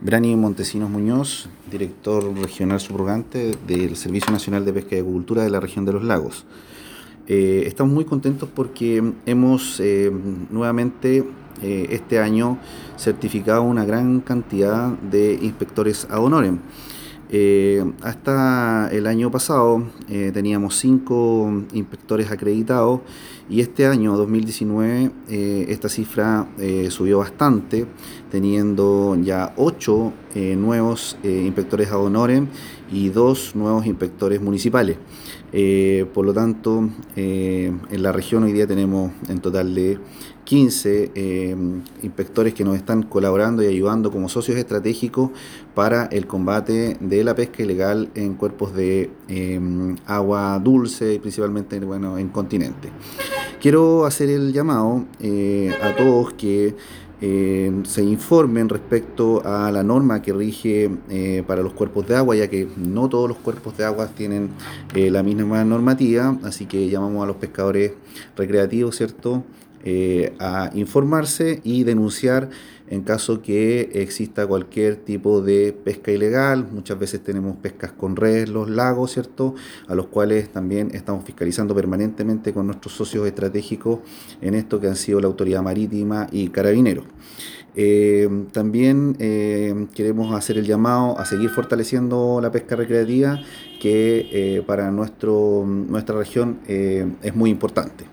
Brani Montesinos Muñoz, director regional subrogante del Servicio Nacional de Pesca y Agricultura de la región de los lagos. Eh, estamos muy contentos porque hemos eh, nuevamente eh, este año certificado una gran cantidad de inspectores ad honorem. Hasta el año pasado teníamos cinco inspectores acreditados y este año 2019 esta cifra subió bastante teniendo ya ocho eh, nuevos eh, inspectores ad honorem y dos nuevos inspectores municipales. Eh, por lo tanto, en la región hoy día tenemos en total de 15 inspectores que nos están colaborando y ayudando como socios estratégicos para el combate de la pesca ilegal en cuerpos de agua dulce y principalmente bueno, en continente. Quiero hacer el llamado a todos que eh, se informen respecto a la norma que rige eh, para los cuerpos de agua, ya que no todos los cuerpos de agua tienen eh, la misma normativa, así que llamamos a los pescadores recreativos, ¿cierto?, a informarse y denunciar en caso que exista cualquier tipo de pesca ilegal. Muchas veces tenemos pescas con redes, los lagos, ¿cierto? A los cuales también estamos fiscalizando permanentemente con nuestros socios estratégicos en esto que han sido la Autoridad Marítima y Carabineros. Eh, también eh, queremos hacer el llamado a seguir fortaleciendo la pesca recreativa que eh, para nuestro, nuestra región es muy importante.